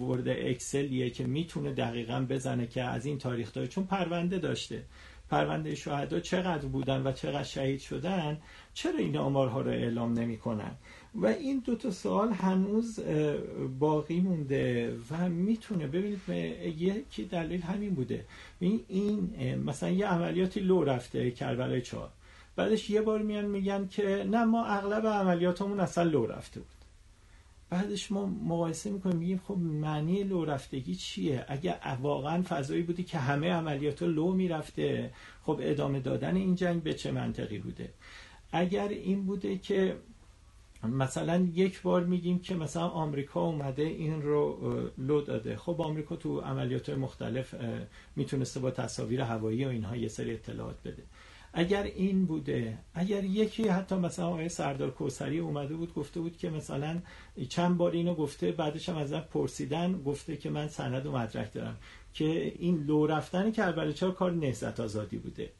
ورد اکسلیه که می‌تونه دقیقا بزنه که از این تاریخ داره چون پرونده داشته. پرونده شهدا چقدر بودن و چقدر شهید شدن؟ چرا این آمارها رو اعلام نمی‌کنن؟ و این دو تا سوال هنوز باقی مونده و می‌تونه ببینید یکی دلیل همین بوده. این, این مثلا یه عملیاتی لو رفته کربلای چهار. بعدش یه بار میان میگن که نه ما اغلب عملیاتمون اصلا لو رفته بود. بعدش ما مقایسه می‌کنیم میگیم خب معنی لو رفتگی چیه؟ اگه واقعا فضایی بودی که همه عملیات لو می‌رفته خب ادامه دادن این جنگ به چه منطقی بوده؟ اگر این بوده که مثلا یک بار میگیم که مثلا آمریکا اومده این رو لو داده. خب آمریکا تو عملیات مختلف می‌تونسته با تصاویر هوایی و اینها یه سری اطلاعات بده. اگر این بوده اگر یکی حتی مثلا آقای سردار کوسری اومده بود گفته بود که مثلا چند بار اینو گفته بعدش هم از پرسیدن گفته که من سند و مدرک دارم. که این لو رفتن کربلا چهار کار نهضت آزادی بوده؟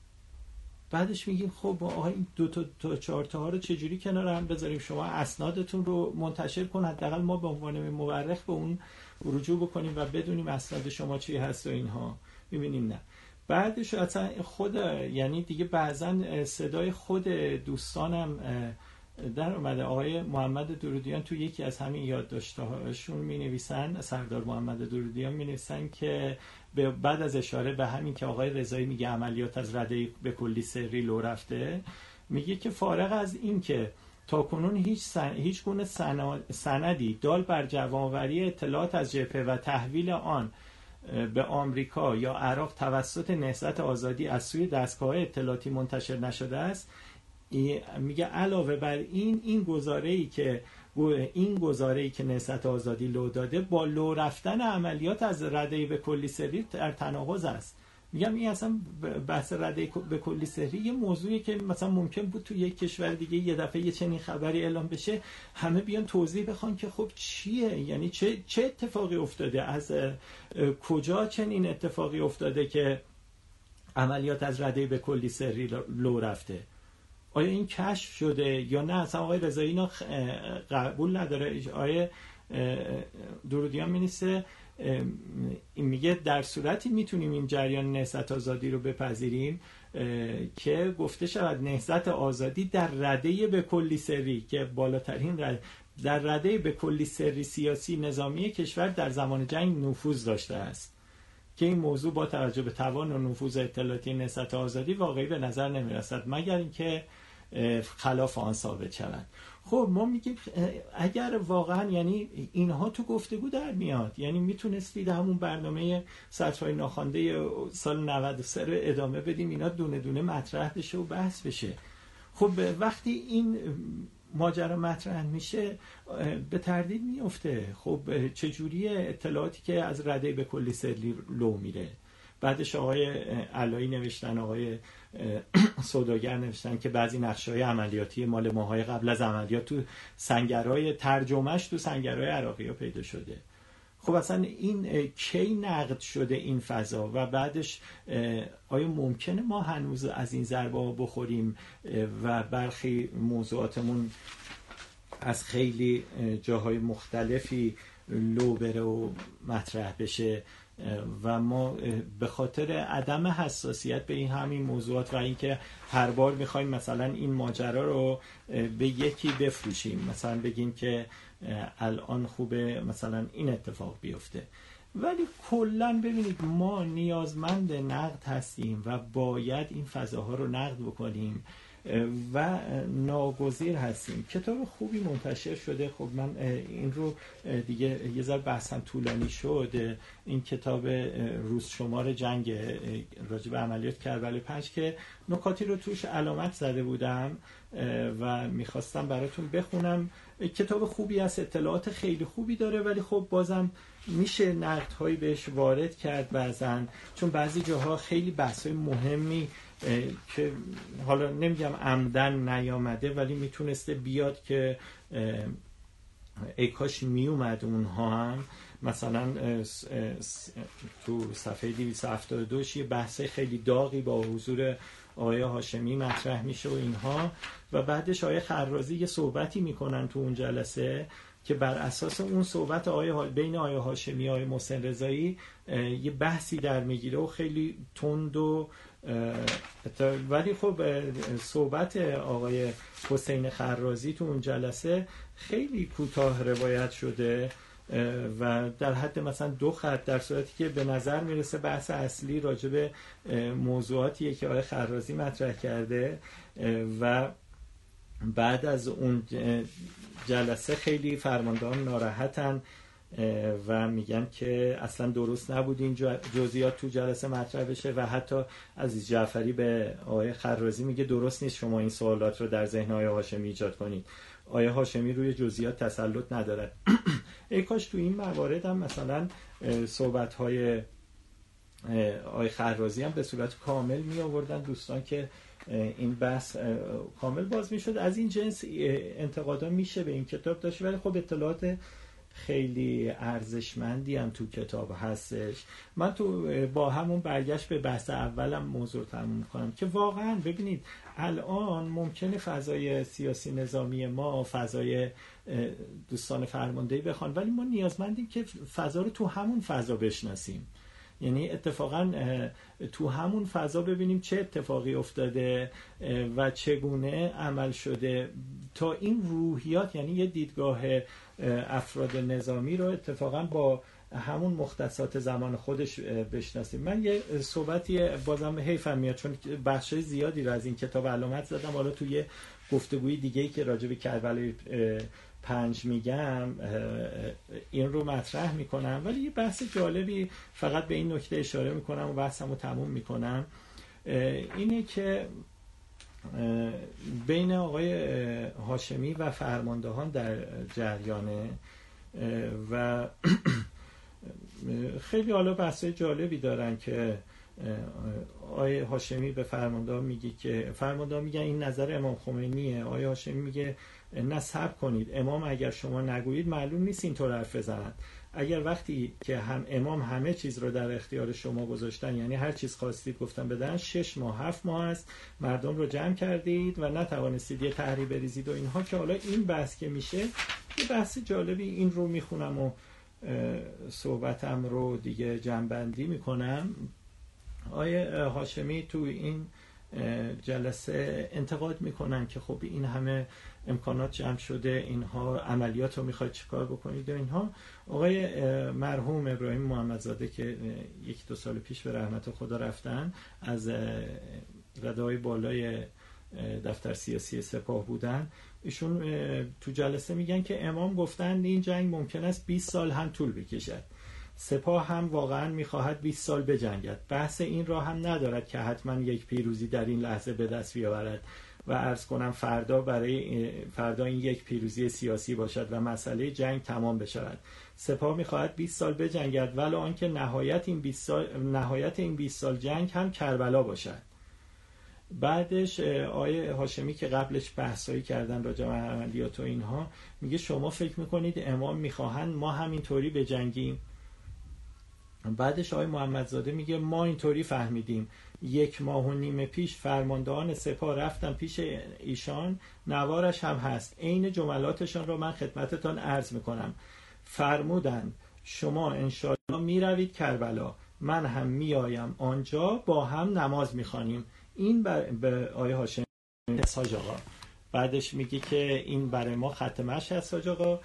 بعدش میگیم خب آقا این دو تا, تا چهار تا ها رو چجوری کنار هم بذاریم؟ شما اسنادتون رو منتشر کن حداقل ما به عنوان مورخ به اون رجوع بکنیم و بدونیم اسناد شما چی هست و اینها. می‌بینیم نه. بعدش اصلا خود یعنی دیگه بعضا صدای خود دوستانم در اومده آقای محمد درودیان تو یکی از همین یادداشت‌هاشون می نویسن سردار محمد درودیان می نویسن که بعد از اشاره به همین که آقای رضایی میگه عملیات از رده به کلی سری لو رفته میگه که فارغ از این که تا کنون هیچ, هیچ گونه سندی دال بر جوانوری اطلاعات از جبهه و تحویل آن به آمریکا یا عراق توسط نهضت آزادی از سوی دستگاه اطلاعاتی منتشر نشده است میگه علاوه بر این این گزاره ای که این گزاره ای که نهضت آزادی لو داده با لو رفتن عملیات از رده به کلی سری در تناقض است. میگم این اصلا بحث رده به کلی سری یه موضوعی که مثلا ممکن بود تو یک کشور دیگه یه دفعه یه چنین خبری اعلام بشه همه بیان توضیح بخوان که خب چیه؟ یعنی چه چه اتفاقی افتاده؟ از کجا چنین اتفاقی افتاده که عملیات از رده به کلی سری لو رفته؟ آیا این کشف شده یا نه؟ اصلا آقای رضایی اینا قبول نداره. آیا درودیان مینیسته میگه در صورتی می‌تونیم این جریان نهضت آزادی رو بپذیریم که گفته شود نهضت آزادی در رده به کلی سری که بالاترین رده در رده به کلی سری سیاسی نظامی کشور در زمان جنگ نفوذ داشته است. که این موضوع با توجه به توان و نفوذ اطلاعاتی نهضت آزادی واقعی به نظر نمی‌رسد مگر اینکه خلاف آن ثابت شود. خب ما میگیم اگر واقعا یعنی اینها تو گفتگو در میاد یعنی می‌تونستید همون برنامه سطرهای ناخوانده سال 93 رو ادامه بدیم اینا دونه دونه مطرح بشه و بحث بشه. خب وقتی این ماجرا مطرح میشه به تردید میفته خب چجوری اطلاعاتی که از رده به کلی سری لو میره؟ بعدش آقای علایی نوشتن آقای سوداگر نوشتن که بعضی نقشه های عملیاتی مال ماهای قبل از عملیات تو سنگرهای ترجمهش تو سنگرهای عراقی پیدا شده. خب اصلا این کی نقد شده این فضا؟ و بعدش آیا ممکنه ما هنوز از این ضربه بخوریم؟ و برخی موضوعاتمون از خیلی جاهای مختلفی لو بره و مطرح بشه. و ما به خاطر عدم حساسیت به این همین موضوعات و اینکه هر بار می‌خوایم مثلا این ماجرا رو به یکی بفروشیم مثلا بگیم که الان خوبه مثلا این اتفاق بیفته. ولی کلا ببینید ما نیازمند نقد هستیم و باید این فضاها رو نقد بکنیم. و ناگزیر هستیم. کتاب خوبی منتشر شده. خب من این رو دیگه یه ذره بحثم طولانی شد. این کتاب روز شمار جنگ راجب عملیات کربلای پنج که نکاتی رو توش علامت زده بودم و می‌خواستم براتون بخونم. کتاب خوبی است اطلاعات خیلی خوبی داره ولی خب بازم میشه نقد هایی بهش وارد کرد بعضن چون بعضی جاها خیلی بحث های مهمی که حالا نمیگم عمدن نیامده ولی می‌تونسته بیاد که ای کاش میومد اونها هم. مثلا تو صفحه 272 یه بحث خیلی داغی با حضور آقای هاشمی مطرح میشه و اینها. و بعدش آقای خرازی یه صحبتی می‌کنن تو اون جلسه که بر اساس اون صحبت آقای بین آقای هاشمی آقای محسن رضایی یه بحثی در می‌گیره و خیلی تند و ولی خب صحبت آقای حسین خرازی تو اون جلسه خیلی کوتاه روایت شده و در حد مثلا دو خط در صورتی که به نظر می‌رسه بحث اصلی راجب موضوعاتیه که آقای خرازی مطرح کرده و بعد از اون جلسه خیلی فرماندهان ناراحتن. و میگن که اصلا درست نبود این جزئیات تو جلسه مطرح بشه و حتی عزیز جعفری به آقای خرازی میگه درست نیست شما این سوالات رو در ذهن آقای هاشمی ایجاد کنید. آیا هاشمی روی جزئیات تسلط ندارد ای کاش تو این موارد هم مثلا صحبت های آقای خرازی هم به صورت کامل می آوردن دوستان که این بحث کامل باز می شد از این جنس انتقادا میشه به این کتاب داشت. ولی خب اطلاعات خیلی ارزشمندی هم تو کتاب هستش. من تو با همون برگشت به بحث اولم موضوع تموم کنم که واقعا ببینید الان ممکنه فضای سیاسی نظامی ما فضای دوستان فرماندهی بخوان ولی ما نیازمندیم که فضا رو تو همون فضا بشناسیم. یعنی اتفاقا تو همون فضا ببینیم چه اتفاقی افتاده و چگونه عمل شده. تا این روحیات یعنی یه دیدگاه افراد نظامی رو اتفاقا با همون مختصات زمان خودش بشناسیم. من یه صحبتی بازم حیفم میاد چون بخش زیادی رو از این کتاب علامت زدم. حالا توی گفتگوی دیگه ای که راجع به کربلای پنج میگم این رو مطرح می‌کنم. ولی یه بحث جالبی فقط به این نکته اشاره می‌کنم و بحثم رو تموم می‌کنم. اینه که بین آقای هاشمی و فرماندهان در جریانه و خیلی حالا بحث جالبی دارن که آقای هاشمی به فرمانده میگه که فرمانده میگن این نظر امام خمینیه. آقای هاشمی میگه نصب کنید. امام اگر شما نگویید معلوم نیست اینطور حرف بزنند اگر وقتی که هم امام همه چیز رو در اختیار شما گذاشتن یعنی هر چیز خواستید گفتن بدن شش ماه هفت ماه است مردم رو جمع کردید و نتوانستید یه تحریب بریزید و اینها. که حالا این بحث که میشه یه بحث جالبی این رو می‌خونم و صحبتم رو دیگه جنبندی می‌کنم. آیه هاشمی تو این جلسه انتقاد می‌کنن که خب این همه امکانات جمع شده اینها عملیات رو می‌خواید چیکار بکنید و اینها. آقای مرحوم ابراهیم محمدزاده که یک دو سال پیش به رحمت خدا رفتن از رده های بالای دفتر سیاسی سپاه بودن. ایشون تو جلسه میگن که امام گفتن این جنگ ممکن است 20 سال هم طول بکشد. سپاه هم واقعا می‌خواهد 20 سال بجنگد. بحث این را هم ندارد که حتما یک پیروزی در این لحظه به دست بیاورد. و ارز کنم فردا برای فردا این یک پیروزی سیاسی باشد و مسئله جنگ تمام بشود. سپاه می‌خواهد 20 سال بجنگد ولی آنکه نهایت این 20 سال نهایت این 20 سال جنگ هم کربلا باشد. بعدش آیه هاشمی که قبلش بحثایی کردن راجع به عملیات و اینها میگه شما فکر می‌کنید امام می‌خواهند ما همینطوری بجنگیم؟ بعدش آقای محمدزاده میگه ما اینطوری فهمیدیم. یک ماه و نیم پیش فرماندهان سپاه رفتن پیش ایشان نوارش هم هست. عین جملاتشان را من خدمتتان عرض می‌کنم. فرمودند شما انشاءالله می‌روید کربلا. من هم میایم آنجا با هم نماز می‌خوانیم. این به آیه هاشم آقا. بعدش میگه که این برای ما خط مش هست آقا.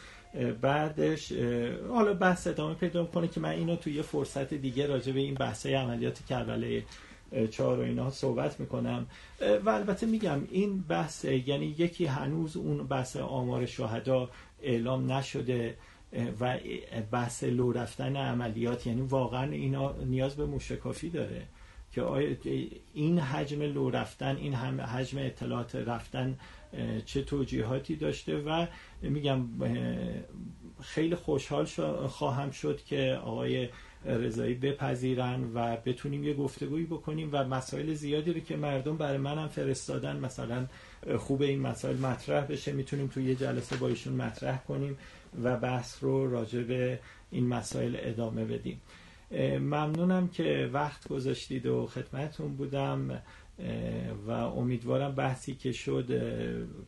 بعدش حالا بحث ادامه پیدا می‌کنه که من اینو توی یه فرصت دیگه راجع به این بحثای عملیات کربلای چهار و اینا صحبت می‌کنم. و البته میگم این بحث یعنی یکی هنوز اون بحث آمار شهدا اعلام نشده و بحث لو رفتن عملیات یعنی واقعا اینا نیاز به موشکافی داره که این حجم لو رفتن این حجم اطلاعات رفتن چه توجیهاتی داشته و میگم خیلی خوشحال خواهم شد که آقای رضایی بپذیرن و بتونیم یه گفتگویی بکنیم و مسائل زیادی رو که مردم برای منم فرستادن مثلا خوب این مسائل مطرح بشه می‌تونیم توی یه جلسه با ایشون مطرح کنیم و بحث رو راجع به این مسائل ادامه بدیم. ممنونم که وقت گذاشتید و خدمتون بودم. و امیدوارم بحثی که شد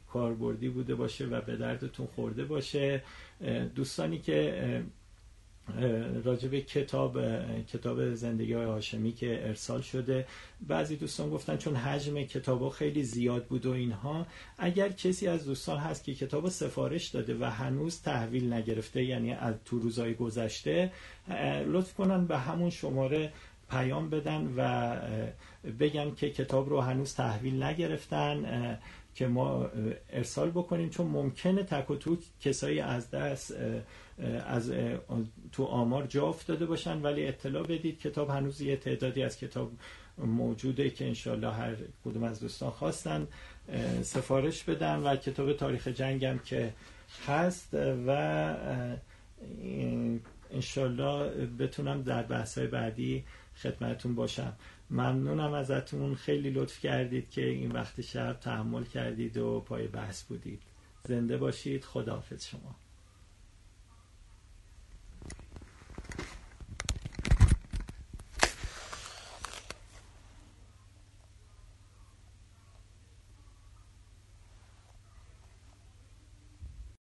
کاربردی بوده باشه و به دردتون خورده باشه. دوستانی که راجب کتاب کتاب زندگی های هاشمی که ارسال شده بعضی دوستان گفتن چون حجم کتاب خیلی زیاد بود و اینها اگر کسی از دوستان هست که کتاب سفارش داده و هنوز تحویل نگرفته یعنی از تو روزهای گذشته لطف کنن به همون شماره پیام بدن و بگن که کتاب رو هنوز تحویل نگرفتن که ما ارسال بکنیم. چون ممکنه تک و تو کسایی از دست از تو آمار جا افتاده باشن ولی اطلاع بدید. کتاب هنوز یه تعدادی از کتاب موجوده که انشالله هر کدوم از دوستان خواستن سفارش بدن و کتاب تاریخ جنگم که هست. و انشالله بتونم در بحث بعدی خدمتون باشم. ممنونم ازتون. خیلی لطف کردید که این وقت شب تحمل کردید و پای بحث بودید. زنده باشید. خداحافظ شما.